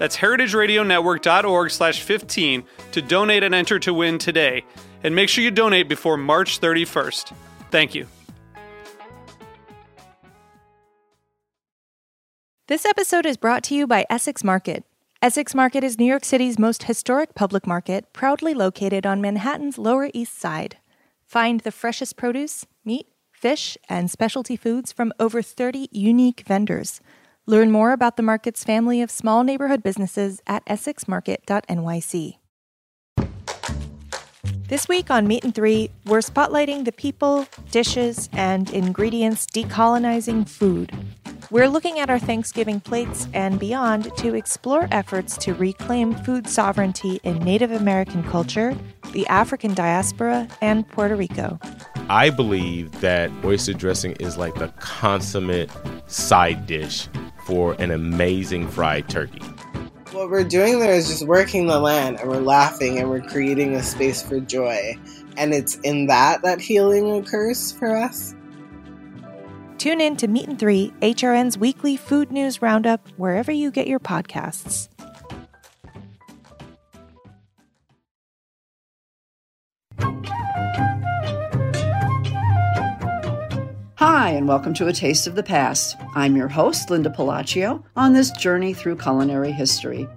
That's heritageradionetwork.org slash 15 to donate and enter to win today. And make sure you donate before March 31st. Thank you. This episode is brought to you by Essex Market. Essex Market is New York City's most historic public market, proudly located on Manhattan's Lower East Side. Find the freshest produce, meat, fish, and specialty foods from over 30 unique vendors. Learn more about the market's family of small neighborhood businesses at essexmarket.nyc. This week on Meat and Three, we're spotlighting the people, dishes, and ingredients decolonizing food. We're looking at our Thanksgiving plates and beyond to explore efforts to reclaim food sovereignty in Native American culture, the African diaspora, and Puerto Rico. I believe that oyster dressing is like the consummate side dish for an amazing fried turkey. What we're doing there is just working the land and we're laughing and we're creating a space for joy. And it's in that that healing occurs for us. Tune in to Meat and Three, HRN's weekly food news roundup, wherever you get your podcasts. Hi, and welcome to A Taste of the Past. I'm your host, Linda Pelaccio, on this journey through culinary history.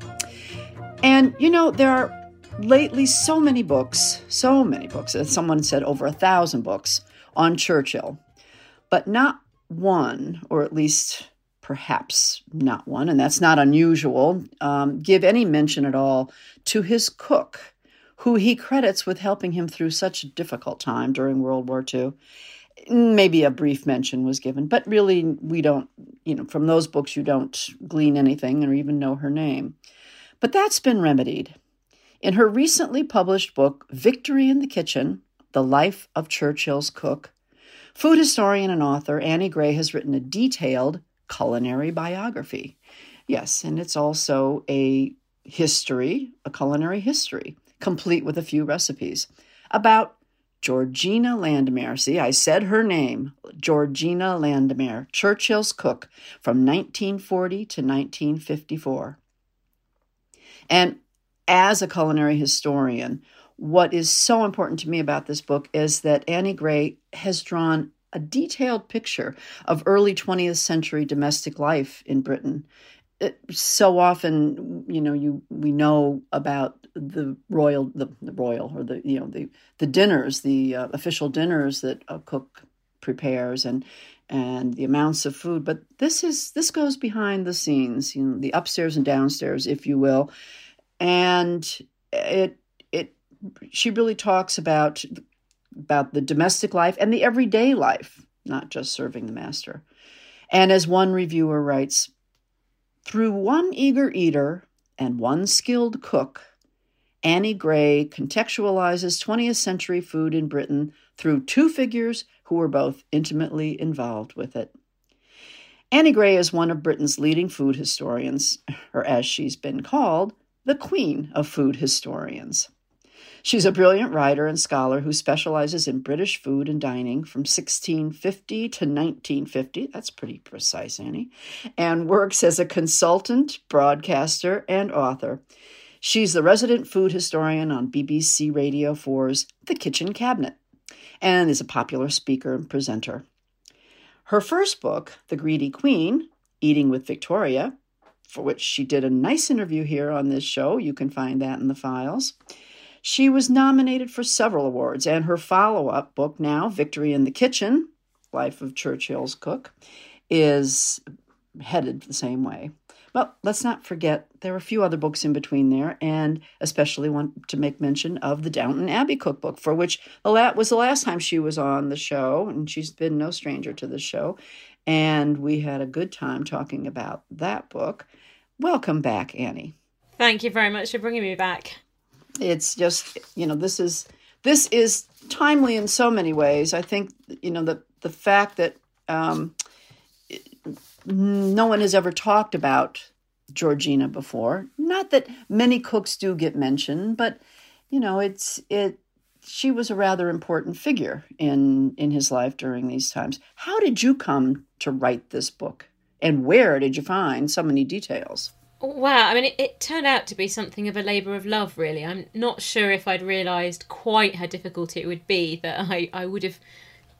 And you know, there are lately so many books, so many books, as someone said, over a thousand books on Churchill, but not one, or at least perhaps not one, and that's not unusual, um, give any mention at all to his cook, who he credits with helping him through such a difficult time during World War II. Maybe a brief mention was given, but really, we don't, you know, from those books, you don't glean anything or even know her name. But that's been remedied. In her recently published book, Victory in the Kitchen The Life of Churchill's Cook, Food historian and author Annie Gray has written a detailed culinary biography. Yes, and it's also a history, a culinary history, complete with a few recipes about Georgina Landemare. See, I said her name, Georgina Landemare, Churchill's cook from 1940 to 1954. And as a culinary historian, what is so important to me about this book is that Annie Gray has drawn a detailed picture of early 20th century domestic life in Britain. It, so often, you know, you we know about the royal, the, the royal, or the you know the the dinners, the uh, official dinners that a cook prepares, and and the amounts of food. But this is this goes behind the scenes, you know, the upstairs and downstairs, if you will, and it she really talks about about the domestic life and the everyday life, not just serving the master. And as one reviewer writes, through one eager eater and one skilled cook, Annie Gray contextualizes 20th century food in Britain through two figures who were both intimately involved with it. Annie Gray is one of Britain's leading food historians, or as she's been called, the queen of food historians. She's a brilliant writer and scholar who specializes in British food and dining from 1650 to 1950. That's pretty precise, Annie. And works as a consultant, broadcaster, and author. She's the resident food historian on BBC Radio 4's The Kitchen Cabinet and is a popular speaker and presenter. Her first book, The Greedy Queen Eating with Victoria, for which she did a nice interview here on this show, you can find that in the files She was nominated for several awards, and her follow up book, now Victory in the Kitchen Life of Churchill's Cook, is headed the same way. Well, let's not forget there are a few other books in between there, and especially want to make mention of the Downton Abbey cookbook, for which that was the last time she was on the show, and she's been no stranger to the show. And we had a good time talking about that book. Welcome back, Annie. Thank you very much for bringing me back. It's just, you know, this is this is timely in so many ways. I think, you know, the the fact that um, no one has ever talked about Georgina before. Not that many cooks do get mentioned, but you know, it's it she was a rather important figure in in his life during these times. How did you come to write this book? And where did you find so many details? Wow, I mean, it, it, turned out to be something of a labour of love, really. I'm not sure if I'd realised quite how difficult it would be that I, I would have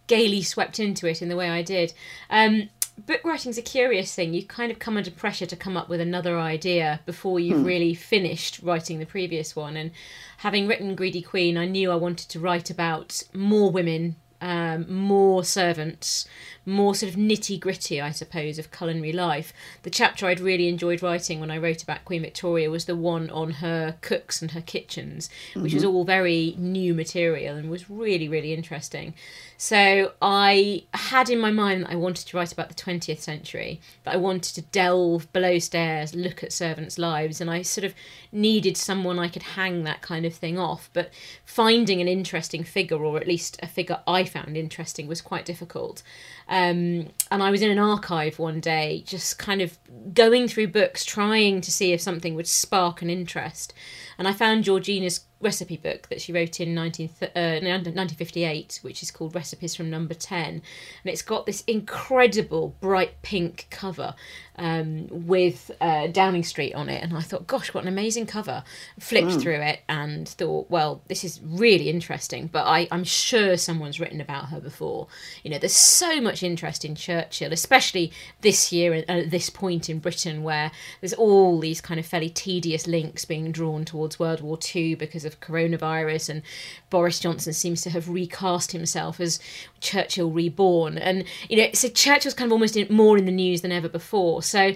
gaily swept into it in the way I did. Um, book writing's a curious thing. You kind of come under pressure to come up with another idea before you've hmm. really finished writing the previous one. And having written Greedy Queen, I knew I wanted to write about more women, um, more servants, more sort of nitty gritty, I suppose, of culinary life. The chapter I'd really enjoyed writing when I wrote about Queen Victoria was the one on her cooks and her kitchens, which mm-hmm. was all very new material and was really, really interesting. So I had in my mind that I wanted to write about the 20th century, that I wanted to delve below stairs, look at servants' lives, and I sort of needed someone I could hang that kind of thing off. But finding an interesting figure, or at least a figure I found interesting, was quite difficult. Um, and I was in an archive one day, just kind of going through books, trying to see if something would spark an interest. And I found Georgina's recipe book that she wrote in 19, uh, 1958, which is called Recipes from Number 10. And it's got this incredible bright pink cover um, with uh, Downing Street on it. And I thought, gosh, what an amazing cover. Flipped mm. through it and thought, well, this is really interesting, but I, I'm sure someone's written about her before. You know, there's so much interest in Churchill, especially this year and at this point in Britain where there's all these kind of fairly tedious links being drawn towards World War II because of coronavirus, and Boris Johnson seems to have recast himself as Churchill reborn. And, you know, so Churchill's kind of almost in, more in the news than ever before. So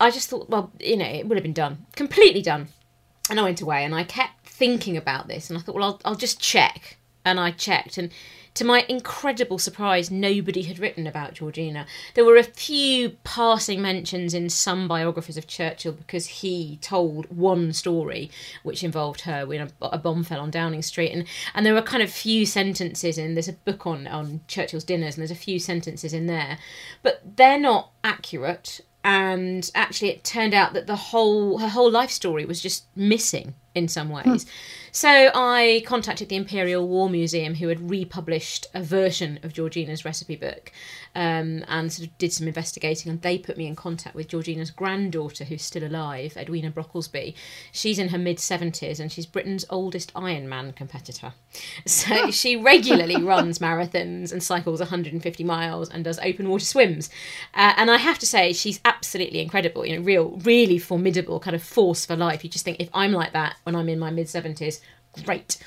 I just thought, well, you know, it would have been done, completely done. And I went away and I kept thinking about this, and I thought, well, I'll, I'll just check. And I checked, and to my incredible surprise, nobody had written about Georgina. There were a few passing mentions in some biographies of Churchill because he told one story which involved her when a, bomb fell on Downing Street, and and there were kind of few sentences in. There's a book on on Churchill's dinners, and there's a few sentences in there, but they're not accurate. And actually, it turned out that the whole her whole life story was just missing in some ways. Hmm. So I contacted the Imperial War Museum, who had republished a version of Georgina's recipe book, um, and sort of did some investigating. And they put me in contact with Georgina's granddaughter, who's still alive, Edwina Brocklesby. She's in her mid seventies, and she's Britain's oldest Ironman competitor. So she regularly runs marathons and cycles 150 miles and does open water swims. Uh, and I have to say, she's absolutely incredible. You know, real, really formidable kind of force for life. You just think if I'm like that when I'm in my mid 70s, great.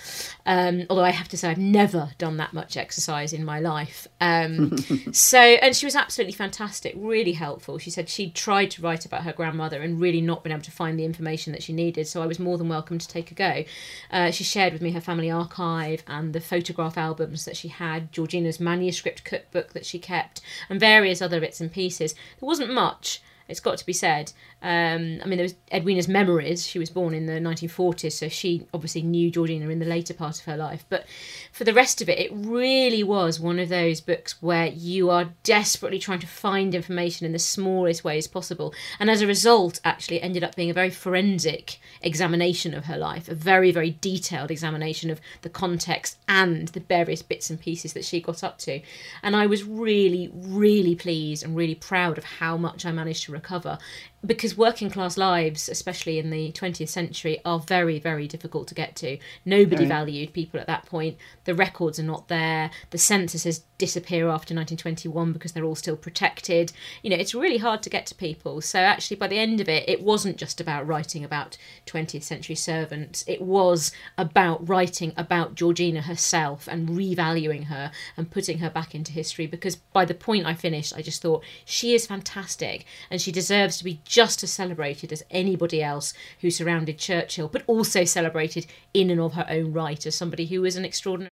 Um, although I have to say, I've never done that much exercise in my life. Um, so, and she was absolutely fantastic, really helpful. She said she'd tried to write about her grandmother and really not been able to find the information that she needed. So I was more than welcome to take a go. Uh, she shared with me her family archive and the photograph albums that she had, Georgina's manuscript cookbook that she kept, and various other bits and pieces. There wasn't much it's got to be said. Um, I mean, there was Edwina's memories. She was born in the 1940s, so she obviously knew Georgina in the later part of her life. But for the rest of it, it really was one of those books where you are desperately trying to find information in the smallest ways possible. And as a result, actually, ended up being a very forensic examination of her life, a very, very detailed examination of the context and the various bits and pieces that she got up to. And I was really, really pleased and really proud of how much I managed to recover because working class lives, especially in the 20th century, are very, very difficult to get to. Nobody right. valued people at that point. The records are not there. The censuses disappear after 1921 because they're all still protected. You know, it's really hard to get to people. So, actually, by the end of it, it wasn't just about writing about 20th century servants, it was about writing about Georgina herself and revaluing her and putting her back into history because by the point I finished, I just thought she is fantastic and she deserves to be just as celebrated as anybody else who surrounded Churchill, but also celebrated in and of her own right as somebody who was an extraordinary.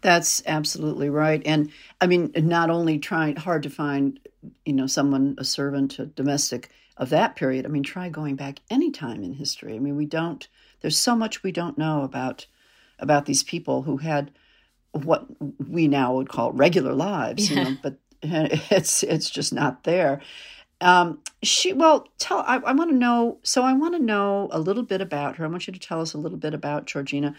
That's absolutely right. And I mean, not only trying hard to find, you know, someone, a servant, a domestic of that period. I mean, try going back any time in history. I mean, we don't, there's so much we don't know about about these people who had what we now would call regular lives, yeah. you know, but it's it's just not there. Um, she well, tell I, I want to know. So I want to know a little bit about her. I want you to tell us a little bit about Georgina.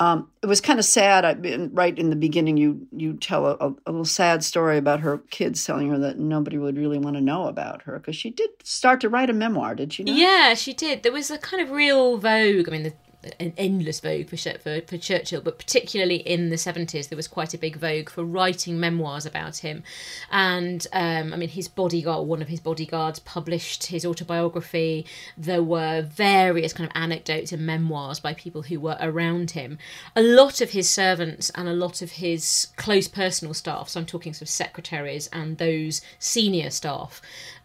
Um, it was kind of sad. I, right in the beginning, you you tell a, a, little sad story about her kids telling her that nobody would really want to know about her because she did start to write a memoir. Did she? Not? Yeah, she did. There was a kind of real vogue. I mean, the an endless vogue for, for, for Churchill, but particularly in the 70s, there was quite a big vogue for writing memoirs about him. And um, I mean, his bodyguard, one of his bodyguards, published his autobiography. There were various kind of anecdotes and memoirs by people who were around him. A lot of his servants and a lot of his close personal staff, so I'm talking sort of secretaries and those senior staff,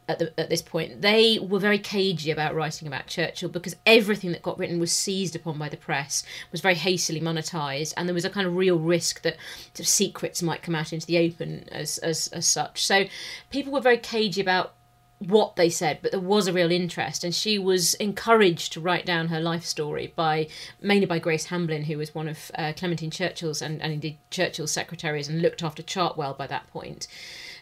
at, the, at this point, they were very cagey about writing about Churchill because everything that got written was seized upon by the press, was very hastily monetised, and there was a kind of real risk that sort of secrets might come out into the open as, as, as such. So people were very cagey about what they said, but there was a real interest, and she was encouraged to write down her life story by mainly by Grace Hamblin, who was one of uh, Clementine Churchill's and, and indeed Churchill's secretaries and looked after Chartwell by that point.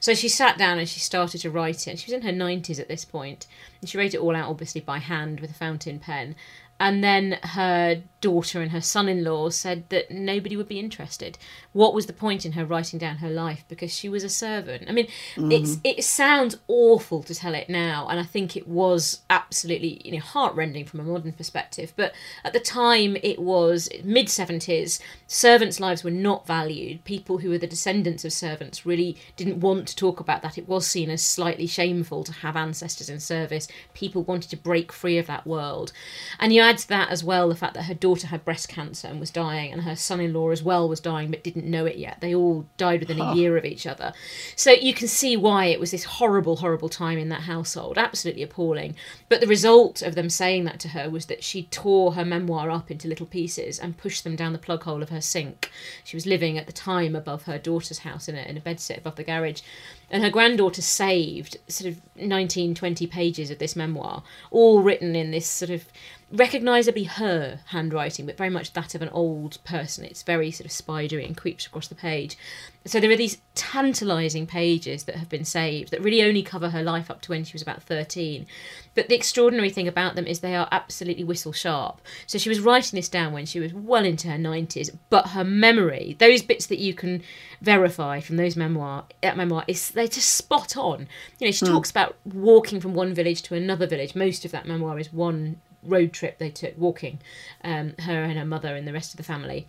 So she sat down and she started to write it. She was in her 90s at this point, and she wrote it all out, obviously by hand with a fountain pen. And then her daughter and her son in law said that nobody would be interested. What was the point in her writing down her life? Because she was a servant. I mean, mm-hmm. it's it sounds awful to tell it now, and I think it was absolutely you know heartrending from a modern perspective. But at the time, it was mid seventies. Servants' lives were not valued. People who were the descendants of servants really didn't want to talk about that. It was seen as slightly shameful to have ancestors in service. People wanted to break free of that world, and you add to that as well the fact that her daughter had breast cancer and was dying, and her son in law as well was dying but didn't know it yet. They all died within huh. a year of each other. So you can see why it was this horrible, horrible time in that household. Absolutely appalling. But the result of them saying that to her was that she tore her memoir up into little pieces and pushed them down the plug hole of her sink. She was living at the time above her daughter's house in a, in a bedsit above the garage. And her granddaughter saved sort of 19, 20 pages of this memoir, all written in this sort of recognisably her handwriting, but very much that of an old person. It's very sort of spidery and creeps across the page. So there are these tantalising pages that have been saved that really only cover her life up to when she was about 13. But the extraordinary thing about them is they are absolutely whistle sharp. So she was writing this down when she was well into her 90s, but her memory, those bits that you can verify from those memoir, that memoir, is they're just spot on. You know, she mm. talks about walking from one village to another village. Most of that memoir is one road trip they took walking, um, her and her mother and the rest of the family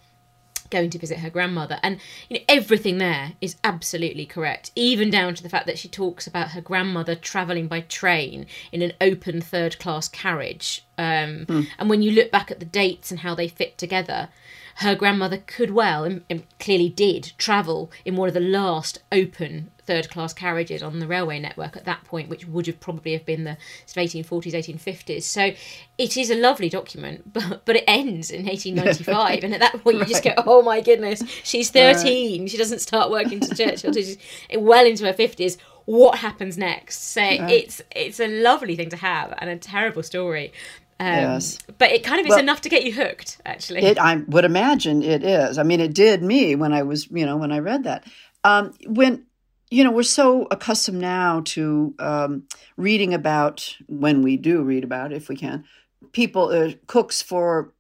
going to visit her grandmother and you know everything there is absolutely correct even down to the fact that she talks about her grandmother travelling by train in an open third class carriage um, mm. and when you look back at the dates and how they fit together her grandmother could well and, and clearly did travel in one of the last open third class carriages on the railway network at that point, which would have probably have been the 1840s, 1850s. So it is a lovely document, but but it ends in 1895, and at that point you just go, oh my goodness, she's 13, right. she doesn't start working to Churchill until she's well into her 50s. What happens next? So right. it's it's a lovely thing to have and a terrible story. Um, yes. But it kind of is well, enough to get you hooked, actually. It, I would imagine it is. I mean, it did me when I was, you know, when I read that. Um, when you know, we're so accustomed now to um, reading about, when we do read about, if we can, people, uh, cooks for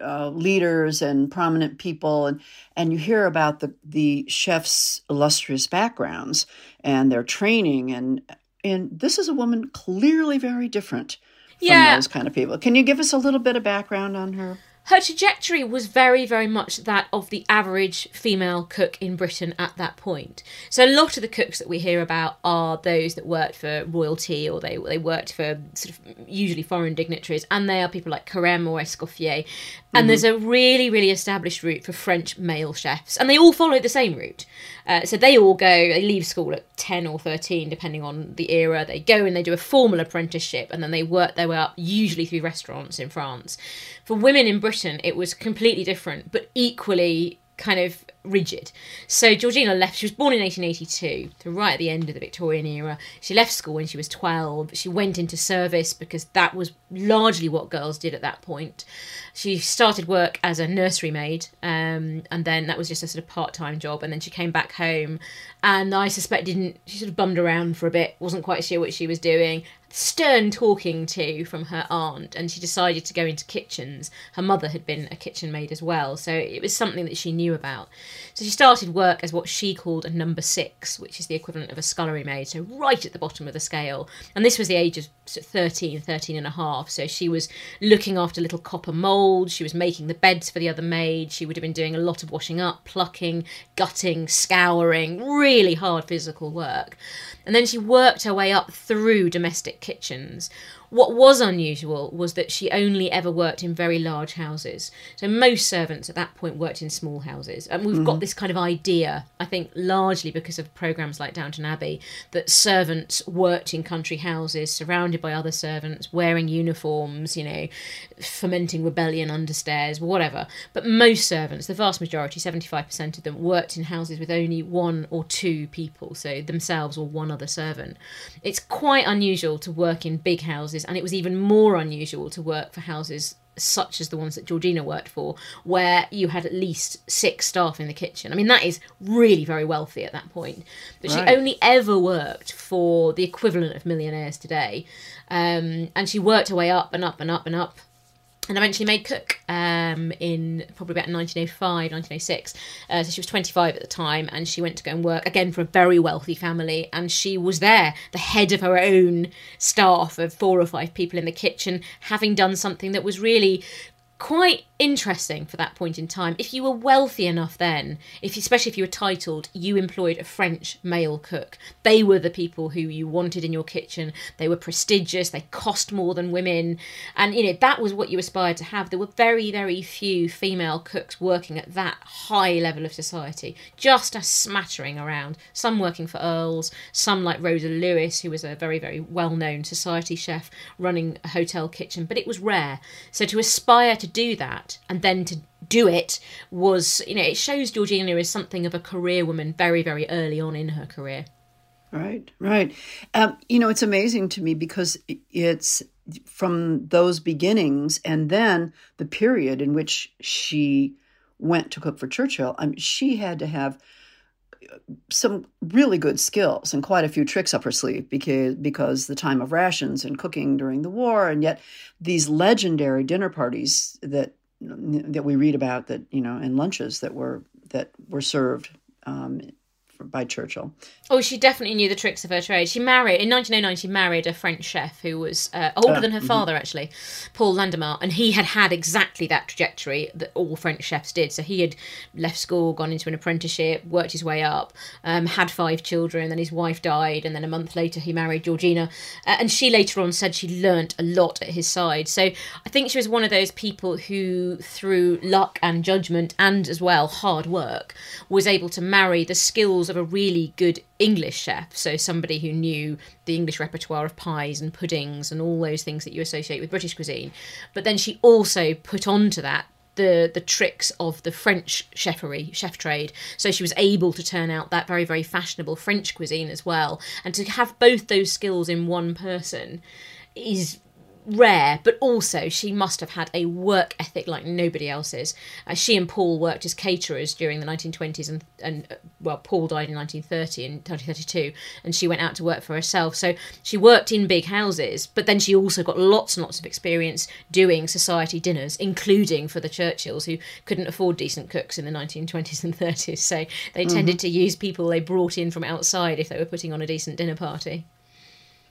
uh, leaders and prominent people, and, and you hear about the, the chefs' illustrious backgrounds and their training. And and this is a woman clearly very different Yeah. those kind of people. Can you give us a little bit of background on her? Her trajectory was very, very much that of the average female cook in Britain at that point. So a lot of the cooks that we hear about are those that worked for royalty or they they worked for sort of usually foreign dignitaries, and they are people like Carême or Escoffier. And there's a really, really established route for French male chefs, and they all follow the same route. Uh, so they all go, they leave school at 10 or 13, depending on the era. They go and they do a formal apprenticeship, and then they work their way up, usually through restaurants in France. For women in Britain, it was completely different, but equally kind of rigid. So Georgina left, she was born in 1882, so right at the end of the Victorian era. She left school when she was 12. She went into service because that was largely what girls did at that point. She started work as a nursery maid, um, and then that was just a sort of part time job. And then she came back home, and I suspect didn't, she sort of bummed around for a bit, wasn't quite sure what she was doing, stern talking to from her aunt and she decided to go into kitchens her mother had been a kitchen maid as well so it was something that she knew about so she started work as what she called a number six which is the equivalent of a scullery maid so right at the bottom of the scale. And this was the age of sort 13 13 and a half. So she was looking after little copper molds. She was making the beds for the other maids she would have been doing a lot of washing up plucking gutting scouring really hard physical work. And then she worked her way up through domestic kitchens. What was unusual was that she only ever worked in very large houses. So most servants at that point worked in small houses. And we've got mm-hmm. this kind of idea, I think largely because of programs like Downton Abbey, that servants worked in country houses surrounded by other servants, wearing uniforms, you know, fomenting rebellion under stairs, whatever. But most servants, the vast majority, 75% of them, worked in houses with only one or two people, so themselves or one other servant. It's quite unusual to work in big houses, and it was even more unusual to work for houses such as the ones that Georgina worked for, where you had at least six staff in the kitchen. I mean, that is really very wealthy at that point. But Right. she only ever worked for the equivalent of millionaires today. Um, and she worked her way up and up and up and up and eventually made cook um, in probably about 1905 1906 uh, so she was 25 at the time and she went to go and work again for a very wealthy family and she was there the head of her own staff of four or five people in the kitchen having done something that was really quite interesting for that point in time. If you were wealthy enough then, if especially if you were titled, you employed a French male cook. They were the people who you wanted in your kitchen. They were prestigious. They cost more than women, and you know that was what you aspired to have. There were very very few female cooks working at that high level of society. Just a smattering around. Some working for earls, some like Rosa Lewis, who was a very very well known society chef running a hotel kitchen, but it was rare. So to aspire to do that and then to do it was, you know, it shows Georgina is something of a career woman very, very early on in her career. Right, right. Um, you know, it's amazing to me because it's from those beginnings and then the period in which she went to cook for Churchill. I mean, she had to have some really good skills and quite a few tricks up her sleeve because because the time of rations and cooking during the war and yet these legendary dinner parties that that we read about that you know and lunches that were that were served um, by Churchill. Oh, she definitely knew the tricks of her trade. She married in 1909. She married a French chef who was uh, older than her father, actually, Paul Landemare, and he had had exactly that trajectory that all French chefs did. So he had left school, gone into an apprenticeship, worked his way up, um, had five children. Then his wife died, and then a month later he married Georgina, uh, and she later on said she learnt a lot at his side. So I think she was one of those people who, through luck and judgment, and as well hard work, was able to marry the skills of a really good English chef, so somebody who knew the English repertoire of pies and puddings and all those things that you associate with British cuisine. But then she also put onto that the the tricks of the French chefery, chef trade. So she was able to turn out that very very fashionable French cuisine as well. And to have both those skills in one person is rare, but also she must have had a work ethic like nobody else's. Uh, she and Paul worked as caterers during the 1920s, and, and uh, well, Paul died in 1930 and 1932, and she went out to work for herself. So she worked in big houses, but then she also got lots and lots of experience doing society dinners, including for the Churchills, who couldn't afford decent cooks in the 1920s and 30s. So they tended to use people they brought in from outside if they were putting on a decent dinner party.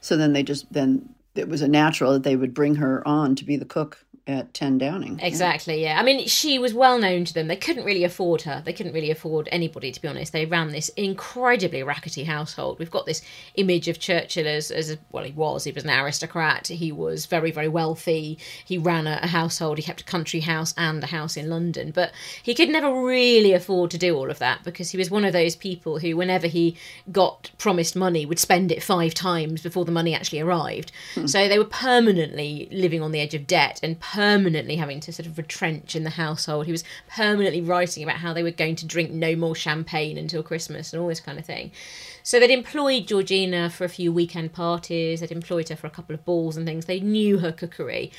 So then they just then it was a natural that they would bring her on to be the cook at 10 Downing. Exactly, yeah. I mean, she was well known to them. They couldn't really afford her. They couldn't really afford anybody, to be honest. They ran this incredibly rackety household. We've got this image of Churchill as, as a, well, he was. He was an aristocrat. He was very, very wealthy. He ran a, a household. He kept a country house and a house in London. But he could never really afford to do all of that because he was one of those people who, whenever he got promised money, would spend it five times before the money actually arrived. Hmm. So they were permanently living on the edge of debt and permanently having to sort of retrench in the household. He was permanently writing about how they were going to drink no more champagne until Christmas and all this kind of thing. So they'd employed Georgina for a few weekend parties, they'd employed her for a couple of balls and things. They knew her cookery.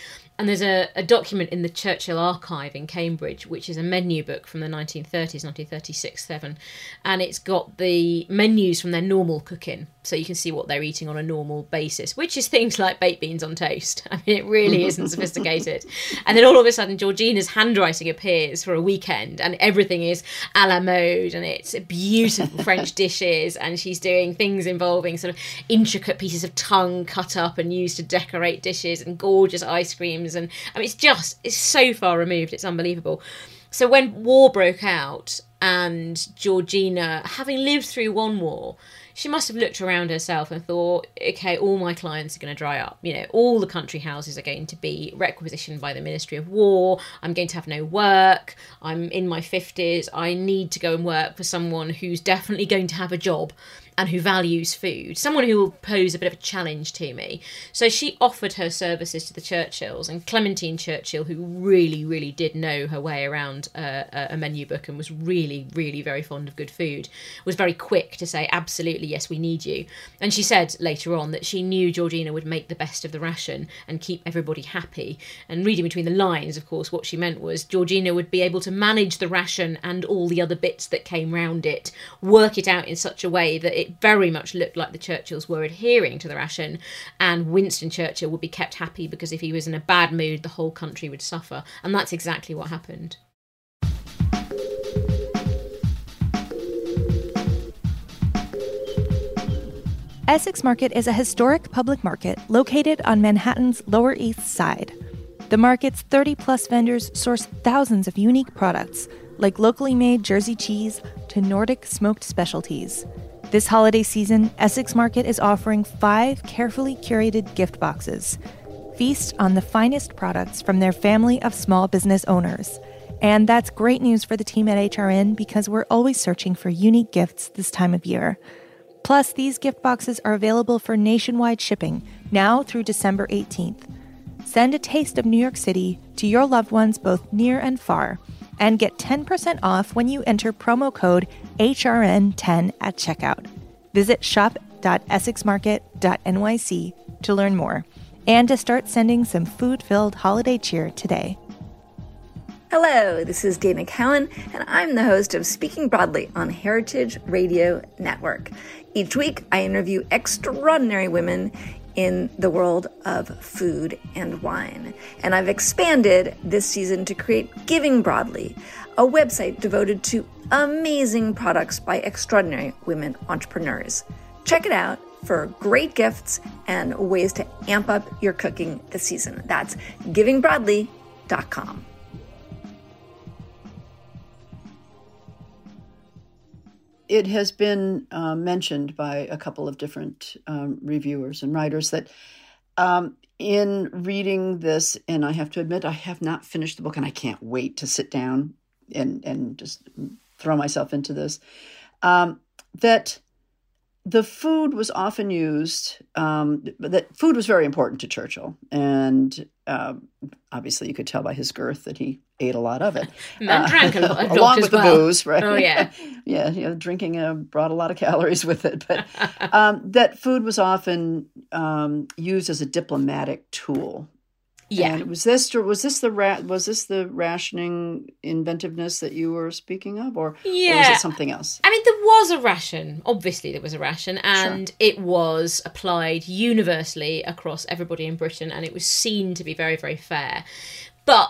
And there's a, a document in the Churchill Archive in Cambridge, which is a menu book from the 1930s, 1936 7. And it's got the menus from their normal cooking. So you can see what they're eating on a normal basis, which is things like baked beans on toast. I mean, it really isn't sophisticated. And then all of a sudden, Georgina's handwriting appears for a weekend, and everything is a la mode, and it's beautiful French dishes, and she's doing things involving sort of intricate pieces of tongue cut up and used to decorate dishes, and gorgeous ice creams. And I mean, it's just, it's so far removed, it's unbelievable. So when war broke out, and Georgina, having lived through one war, she must have looked around herself and thought, okay, all my clients are going to dry up. You know, all the country houses are going to be requisitioned by the Ministry of War. I'm going to have no work. I'm in my 50s. I need to go and work for someone who's definitely going to have a job and who values food, someone who will pose a bit of a challenge to me. So she offered her services to the Churchills, and Clementine Churchill, who really, really did know her way around uh, a menu book and was really, really very fond of good food, was very quick to say, absolutely, yes, we need you. And she said later on that she knew Georgina would make the best of the ration and keep everybody happy. And reading between the lines, of course, what she meant was Georgina would be able to manage the ration and all the other bits that came round it, work it out in such a way that it very much looked like the Churchills were adhering to the ration, and Winston Churchill would be kept happy because if he was in a bad mood, the whole country would suffer. And that's exactly what happened. Essex Market is a historic public market located on Manhattan's Lower East Side. The market's 30 plus vendors source thousands of unique products, like locally made Jersey cheese to Nordic smoked specialties. This holiday season, Essex Market is offering five carefully curated gift boxes. Feast on the finest products from their family of small business owners. And that's great news for the team at HRN because we're always searching for unique gifts this time of year. Plus, these gift boxes are available for nationwide shipping now through December 18th. Send a taste of New York City to your loved ones both near and far and get 10% off when you enter promo code HRN10 at checkout. Visit shop.essexmarket.nyc to learn more and to start sending some food filled holiday cheer today. Hello, this is Dana Cowan, and I'm the host of Speaking Broadly on Heritage Radio Network. Each week, I interview extraordinary women in the world of food and wine. And I've expanded this season to create Giving Broadly, a website devoted to amazing products by extraordinary women entrepreneurs. Check it out for great gifts and ways to amp up your cooking this season. That's givingbroadly.com. it has been uh, mentioned by a couple of different um, reviewers and writers that um, in reading this, and I have to admit, I have not finished the book, and I can't wait to sit down and and just throw myself into this. Um, that the food was often used. Um, that food was very important to Churchill, and uh, obviously you could tell by his girth that he ate a lot of it. And uh, drank a lot, along with well. the booze, right? Oh yeah, yeah. You know, drinking uh, brought a lot of calories with it, but um, that food was often um, used as a diplomatic tool. Yeah. And was this was this the ra- was this the rationing inventiveness that you were speaking of, or, yeah. or was it something else? I mean, there was a ration. Obviously, there was a ration, and sure. it was applied universally across everybody in Britain, and it was seen to be very, very fair. But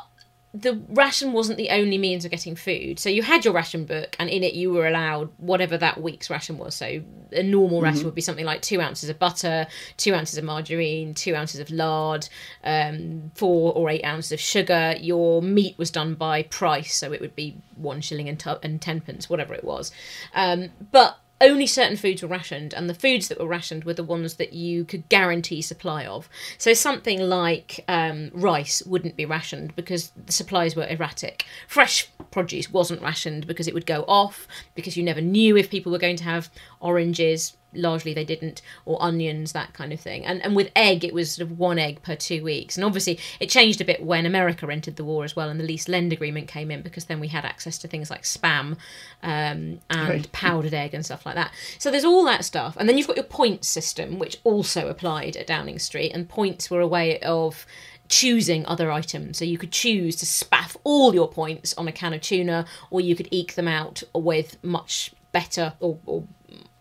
the ration wasn't the only means of getting food. So you had your ration book, and in it you were allowed whatever that week's ration was. So a normal ration would be something like two ounces of butter, two ounces of margarine, two ounces of lard, um, four or eight ounces of sugar. Your meat was done by price, so it would be one shilling and, tu- and ten pence, whatever it was. Um, but only certain foods were rationed, and the foods that were rationed were the ones that you could guarantee supply of. So something like um, rice wouldn't be rationed because the supplies were erratic. Fresh produce wasn't rationed because it would go off because you never knew if people were going to have oranges. Largely, they didn't, or onions, that kind of thing. And and with egg, it was sort of one egg per two weeks. And obviously, it changed a bit when America entered the war as well, and the lease lend agreement came in because then we had access to things like spam um, and Right. powdered egg and stuff like that. So there's all that stuff, and then you've got your points system, which also applied at Downing Street, and points were a way of choosing other items. So you could choose to spaff all your points on a can of tuna, or you could eke them out with much better or, or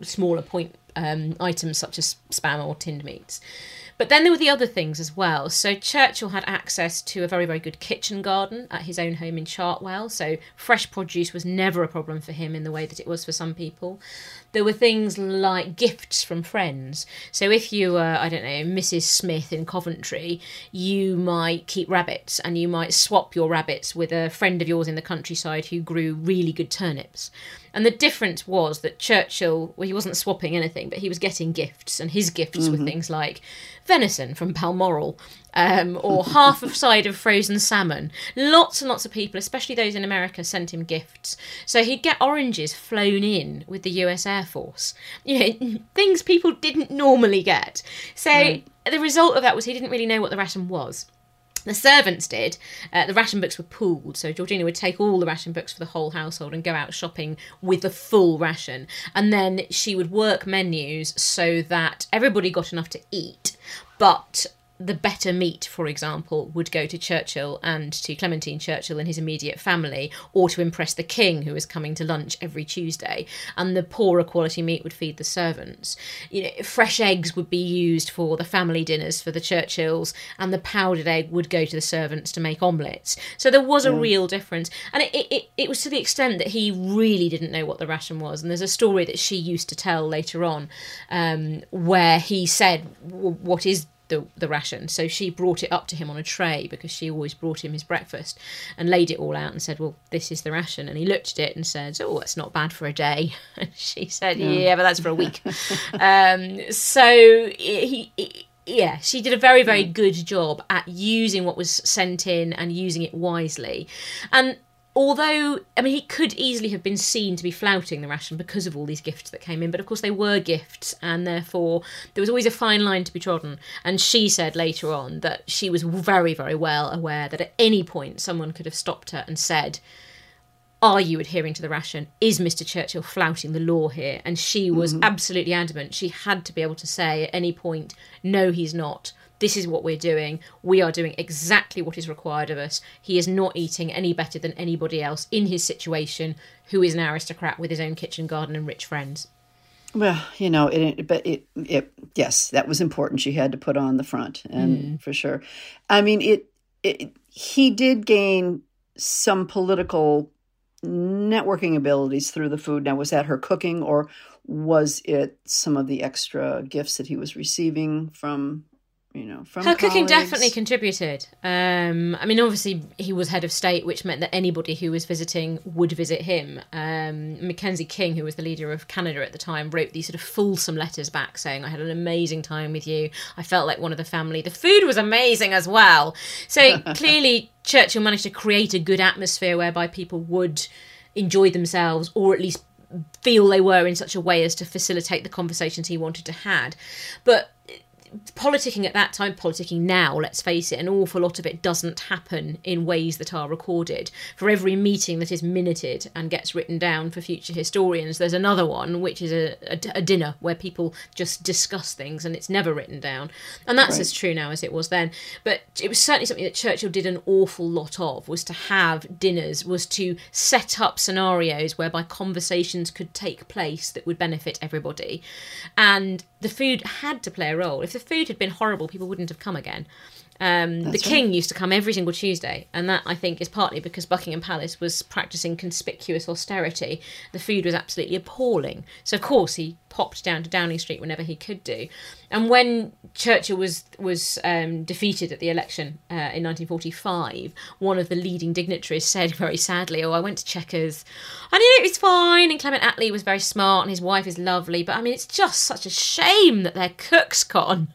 smaller point um, items such as spam or tinned meats. But then there were the other things as well. So Churchill had access to a very, very good kitchen garden at his own home in Chartwell. So fresh produce was never a problem for him in the way that it was for some people. There were things like gifts from friends. So if you were, I don't know, Mrs. Smith in Coventry, you might keep rabbits and you might swap your rabbits with a friend of yours in the countryside who grew really good turnips. And the difference was that Churchill, well, he wasn't swapping anything, but he was getting gifts, and his gifts were mm-hmm. things like venison from Balmoral, um, or half a side of frozen salmon. Lots and lots of people, especially those in America, sent him gifts. So he'd get oranges flown in with the US Air Force. You know, things people didn't normally get. So the result of that was he didn't really know what the ration was. The servants did. Uh, the ration books were pooled, so Georgina would take all the ration books for the whole household and go out shopping with the full ration. And then she would work menus so that everybody got enough to eat, but the better meat, for example, would go to Churchill and to Clementine Churchill and his immediate family, or to impress the king who was coming to lunch every Tuesday, and the poorer quality meat would feed the servants. You know, fresh eggs would be used for the family dinners for the Churchills, and the powdered egg would go to the servants to make omelettes. So there was a real difference, and it, it, it was to the extent that he really didn't know what the ration was. And there's a story that she used to tell later on, um, where he said, "W- "What is the, the ration. So she brought it up to him on a tray because she always brought him his breakfast and laid it all out and said, Well, this is the ration. And he looked at it and said, Oh, that's not bad for a day. And she said, Yeah, but that's for a week. um, so he. he yeah, she did a very, very good job at using what was sent in and using it wisely. And although I mean he could easily have been seen to be flouting the ration because of all these gifts that came in, but of course they were gifts, and therefore there was always a fine line to be trodden. And she said later on that she was very, very well aware that at any point someone could have stopped her and said. Are you adhering to the ration? Is Mr. Churchill flouting the law here? And she was mm-hmm. absolutely adamant. She had to be able to say at any point, no, he's not this is what we're doing. We are doing exactly what is required of us. He is not eating any better than anybody else in his situation who is an aristocrat with his own kitchen garden and rich friends. Well, you know, it, but it, it, yes, that was important. She had to put on the front, and mm. for sure. I mean, it, it, he did gain some political networking abilities through the food. Now, was that her cooking, or was it some of the extra gifts that he was receiving from, you know, from Her cooking colleagues? definitely contributed. Um, I mean, obviously, he was head of state, which meant that anybody who was visiting would visit him. Um, Mackenzie King, who was the leader of Canada at the time, wrote these sort of fulsome letters back saying, I had an amazing time with you. I felt like one of the family. The food was amazing as well. So clearly, Churchill managed to create a good atmosphere whereby people would enjoy themselves or at least feel they were in such a way as to facilitate the conversations he wanted to had. But politicking at that time, politicking now, let's face it, an awful lot of it doesn't happen in ways that are recorded. For every meeting that is minuted and gets written down for future historians, there's another one, which is a, a, a dinner where people just discuss things and it's never written down. And that's as true now as it was then. But it was certainly something that Churchill did an awful lot of, was to have dinners, was to set up scenarios whereby conversations could take place that would benefit everybody. And the food had to play a role. If the food had been horrible, people wouldn't have come again. Um, the king used to come every single Tuesday, and that I think is partly because Buckingham Palace was practicing conspicuous austerity. The food was absolutely appalling, so of course he popped down to Downing Street whenever he could do. And when Churchill was was um, defeated at the election uh, in 1945, one of the leading dignitaries said very sadly, "Oh, I went to Chequers. I knew it was fine, and Clement Attlee was very smart, and his wife is lovely, but I mean, it's just such a shame that their cook's gone."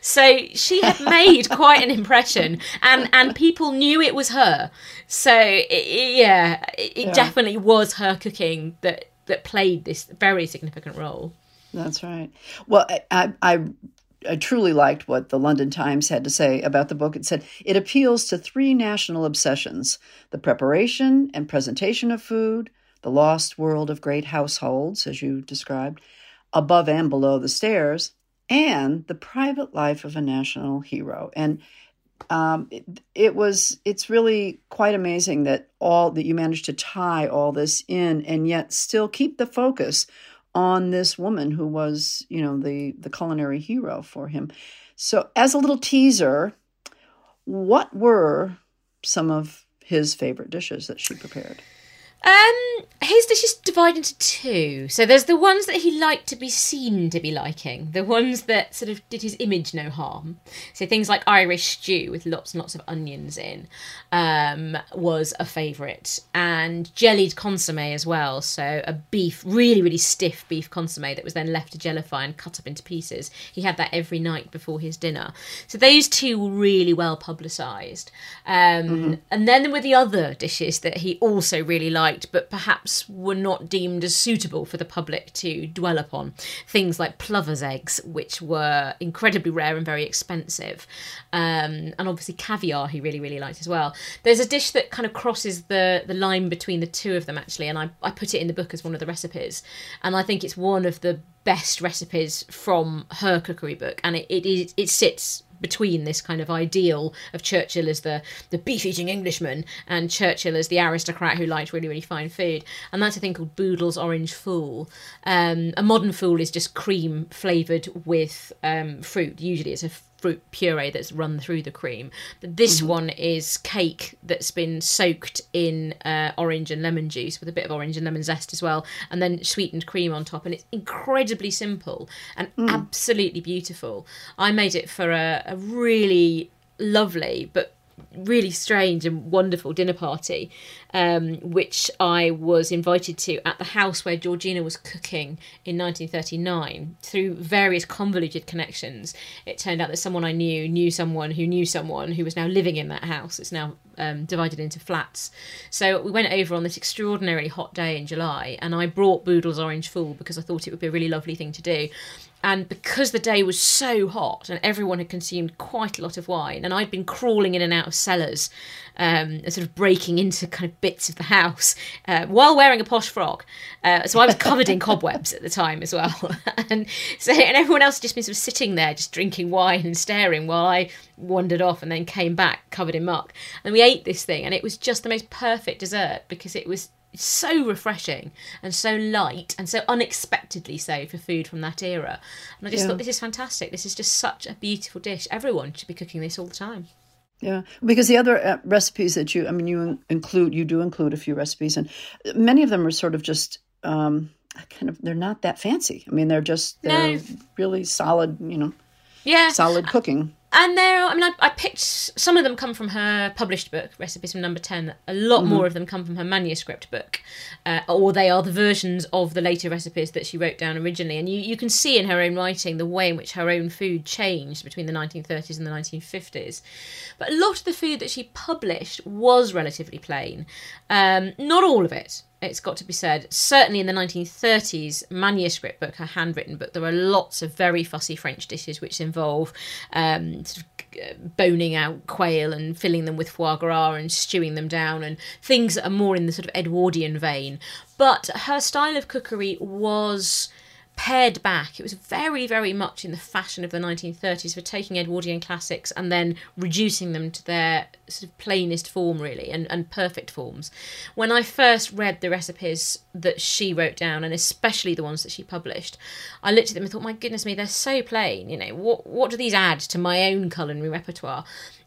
So she had made quite an impression, and and people knew it was her. So it, yeah, it, Yeah. definitely was her cooking that that played this very significant role. That's right. Well, I, I, I truly liked what the London Times had to say about the book. It said it appeals to three national obsessions the preparation and presentation of food, the lost world of great households, as you described, above and below the stairs, and the private life of a national hero. And um, it, it was it's really quite amazing that all that you managed to tie all this in and yet still keep the focus on this woman who was you know the the culinary hero for him so as a little teaser what were some of his favorite dishes that she prepared Um, his dishes divide into two. So there's the ones that he liked to be seen to be liking, the ones that sort of did his image no harm. So things like Irish stew with lots and lots of onions in um, was a favourite, and jellied consomme as well. So a beef, really really stiff beef consomme that was then left to jellify and cut up into pieces. He had that every night before his dinner. So those two were really well publicised. Um, And then there were the other dishes that he also really liked, but perhaps were not deemed as suitable for the public to dwell upon. Things like plover's eggs, which were incredibly rare and very expensive. Um, and obviously caviar he really, really liked as well. There's a dish that kind of crosses the, the line between the two of them, actually, and I, I put it in the book as one of the recipes. And I think it's one of the best recipes from her cookery book, and it, it is it sits between this kind of ideal of Churchill as the the beef eating Englishman and Churchill as the aristocrat who liked really really fine food, and that's a thing called Boodle's Orange Fool. Um, a modern fool is just cream flavored with um, fruit. Usually, it's a fruit puree that's run through the cream. This one is cake that's been soaked in uh, orange and lemon juice with a bit of orange and lemon zest as well, and then sweetened cream on top. And it's incredibly simple and absolutely beautiful. I made it for a, a really lovely but really strange and wonderful dinner party, um, which I was invited to at the house where Georgina was cooking in 1939 through various convoluted connections. It turned out that someone I knew knew someone who knew someone who was now living in that house. It's now um, divided into flats. So we went over on this extraordinarily hot day in July, and I brought Boodle's Orange Fool because I thought it would be a really lovely thing to do. And because the day was so hot and everyone had consumed quite a lot of wine, and I'd been crawling in and out of cellars, um, and sort of breaking into kind of bits of the house uh, while wearing a posh frock. Uh, so I was covered in cobwebs at the time as well, and so and everyone else had just been sort of sitting there, just drinking wine and staring while I wandered off and then came back covered in muck. And we ate this thing, and it was just the most perfect dessert because it was so refreshing and so light and so unexpectedly so for food from that era. And I just Yeah. thought this is fantastic. This is just such a beautiful dish. Everyone should be cooking this all the time. Yeah, because the other uh, recipes that you, I mean, you include, you do include a few recipes, and many of them are sort of just um, kind of, they're not that fancy. I mean, they're just, they're No. really solid, you know, Yeah. solid cooking. And there, are, I mean, I, I picked some of them come from her published book, Recipes from Number Ten. A lot more of them come from her manuscript book, uh, or they are the versions of the later recipes that she wrote down originally. And you, you can see in her own writing the way in which her own food changed between the 1930s and the 1950s. But a lot of the food that she published was relatively plain. Um, not all of it it's got to be said. Certainly in the 1930s manuscript book, her handwritten book, there are lots of very fussy French dishes which involve um, sort of uh, boning out quail and filling them with foie gras and stewing them down and things that are more in the sort of Edwardian vein. But her style of cookery was pared back. It was very, very much in the fashion of the 1930s for taking Edwardian classics and then reducing them to their sort of plainest form, really, and, and perfect forms. When I first read the recipes that she wrote down, and especially the ones that she published, I looked at them and thought, my goodness me, they're so plain. You know, what, what do these add to my own culinary repertoire?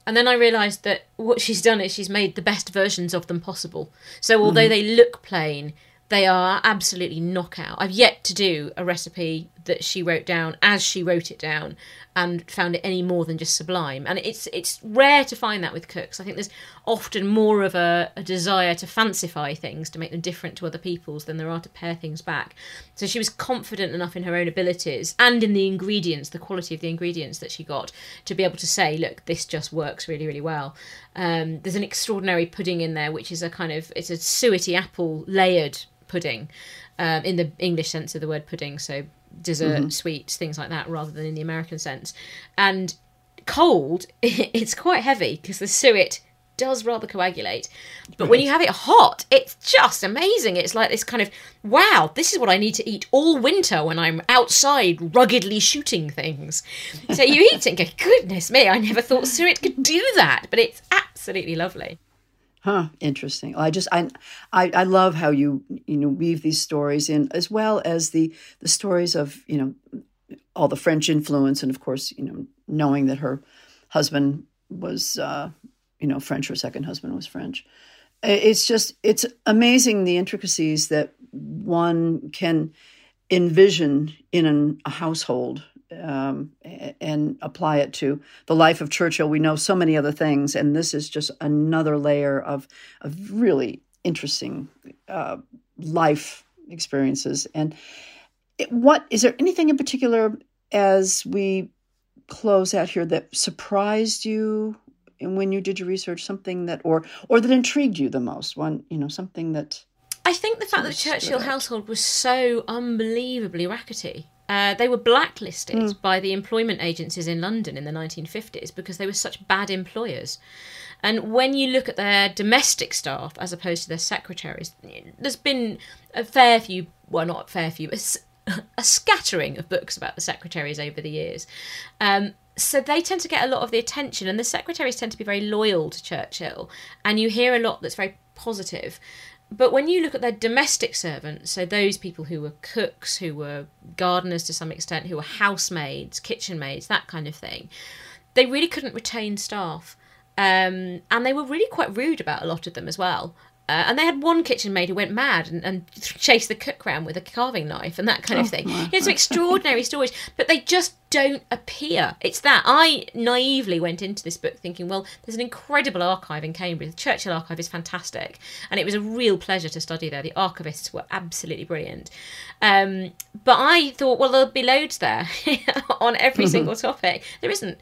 And then I realised that what she's done is she's made the best versions of them possible. So although mm-hmm. they look plain, they are absolutely knockout. I've yet to do a recipe that she wrote down as she wrote it down and found it any more than just sublime. And it's it's rare to find that with cooks. I think there's often more of a, a desire to fancify things to make them different to other people's than there are to pare things back. So she was confident enough in her own abilities and in the ingredients, the quality of the ingredients that she got, to be able to say, look, this just works really, really well. Um, there's an extraordinary pudding in there, which is a kind of it's a suety apple layered pudding. Um, in the English sense of the word pudding, so dessert, sweets, things like that, rather than in the American sense. And cold, it's quite heavy because the suet does rather coagulate. But when you have it hot, it's just amazing. It's like this kind of wow, this is what I need to eat all winter when I'm outside ruggedly shooting things. So you eat it and go, goodness me, I never thought suet could do that. But it's absolutely lovely. Huh. Interesting. I just I, I I love how you you know weave these stories in as well as the the stories of you know all the French influence and of course you know knowing that her husband was uh, you know French. Her second husband was French. It's just it's amazing the intricacies that one can envision in an, a household um, and apply it to the life of Churchill. We know so many other things, and this is just another layer of of really interesting uh, life experiences. And it, what is there anything in particular as we close out here that surprised you when you did your research? Something that or or that intrigued you the most? One, you know, something that. I think the fact that Churchill household was so unbelievably rackety. Uh, they were blacklisted by the employment agencies in London in the 1950s because they were such bad employers. And when you look at their domestic staff as opposed to their secretaries, there's been a fair few, well, not a fair few, a scattering of books about the secretaries over the years. Um, so they tend to get a lot of the attention, and the secretaries tend to be very loyal to Churchill, and you hear a lot that's very positive. But when you look at their domestic servants, so those people who were cooks, who were gardeners to some extent, who were housemaids, kitchen maids, that kind of thing, they really couldn't retain staff. Um, and they were really quite rude about a lot of them as well. Uh, and they had one kitchen maid who went mad and, and chased the cook round with a carving knife and that kind of thing. It's extraordinary stories, but they just don't appear. It's that I naively went into this book thinking, well, there's an incredible archive in Cambridge. The Churchill archive is fantastic, and it was a real pleasure to study there. The archivists were absolutely brilliant. Um, but I thought, well, there'll be loads there on every single topic. There isn't.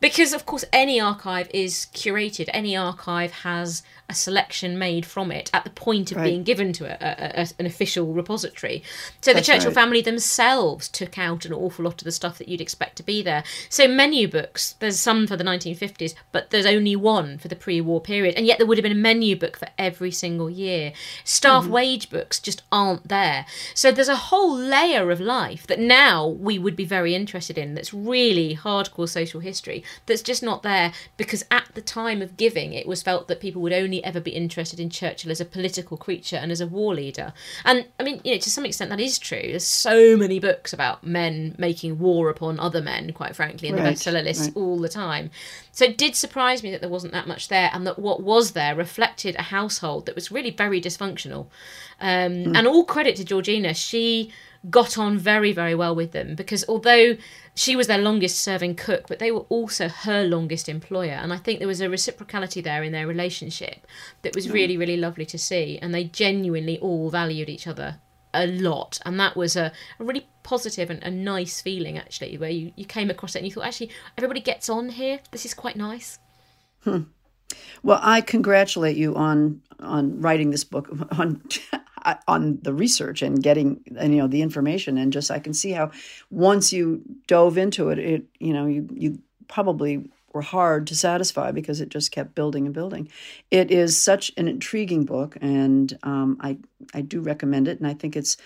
Because, of course, any archive is curated, any archive has a selection made from it at the point of Right. being given to a, a, a- an official repository. So That's the Churchill right. family themselves took out an awful lot of the stuff that you'd expect to be there. So menu books, there's some for the 1950s, but there's only one for the pre war period. And yet there would have been a menu book for every single year. Staff Mm-hmm. wage books just aren't there. So there's a whole layer of life that now we would be very interested in that's really hardcore social history that's just not there because at the time of giving it was felt that people would only ever be interested in Churchill as a political creature and as a war leader. And I mean, you know, to some extent that is true. There's so many books about men making war upon other men, quite frankly, in the bestseller list right. all the time. So it did surprise me that there wasn't that much there and that what was there reflected a household that was really very dysfunctional. Um, And all credit to Georgina, she got on very, very well with them because although she was their longest serving cook, but they were also her longest employer. And I think there was a reciprocality there in their relationship that was really, really lovely to see. And they genuinely all valued each other a lot. And that was a, a really positive and a nice feeling, actually, where you, you came across it and you thought, actually, everybody gets on here. This is quite nice. Hmm. Well, I congratulate you on on writing this book on on the research and getting and, you know the information and just I can see how once you dove into it, it you know you you probably were hard to satisfy because it just kept building and building. It is such an intriguing book, and um, I I do recommend it, and I think it's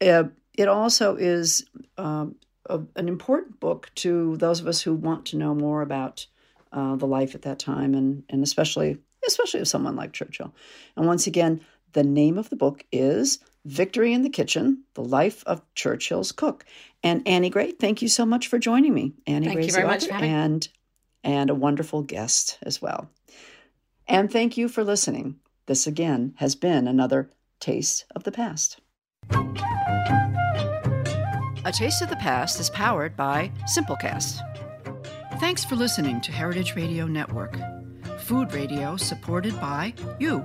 uh, it also is um, a, an important book to those of us who want to know more about uh, the life at that time, and and especially especially of someone like Churchill. And once again, the name of the book is Victory in the Kitchen: The Life of Churchill's Cook. And Annie Gray, thank you so much for joining me. Annie Thank you Gray's very much for author, having me. and and a wonderful guest as well. And thank you for listening. This again has been another Taste of the Past. A Taste of the Past is powered by Simplecast. Thanks for listening to Heritage Radio Network, food radio supported by you.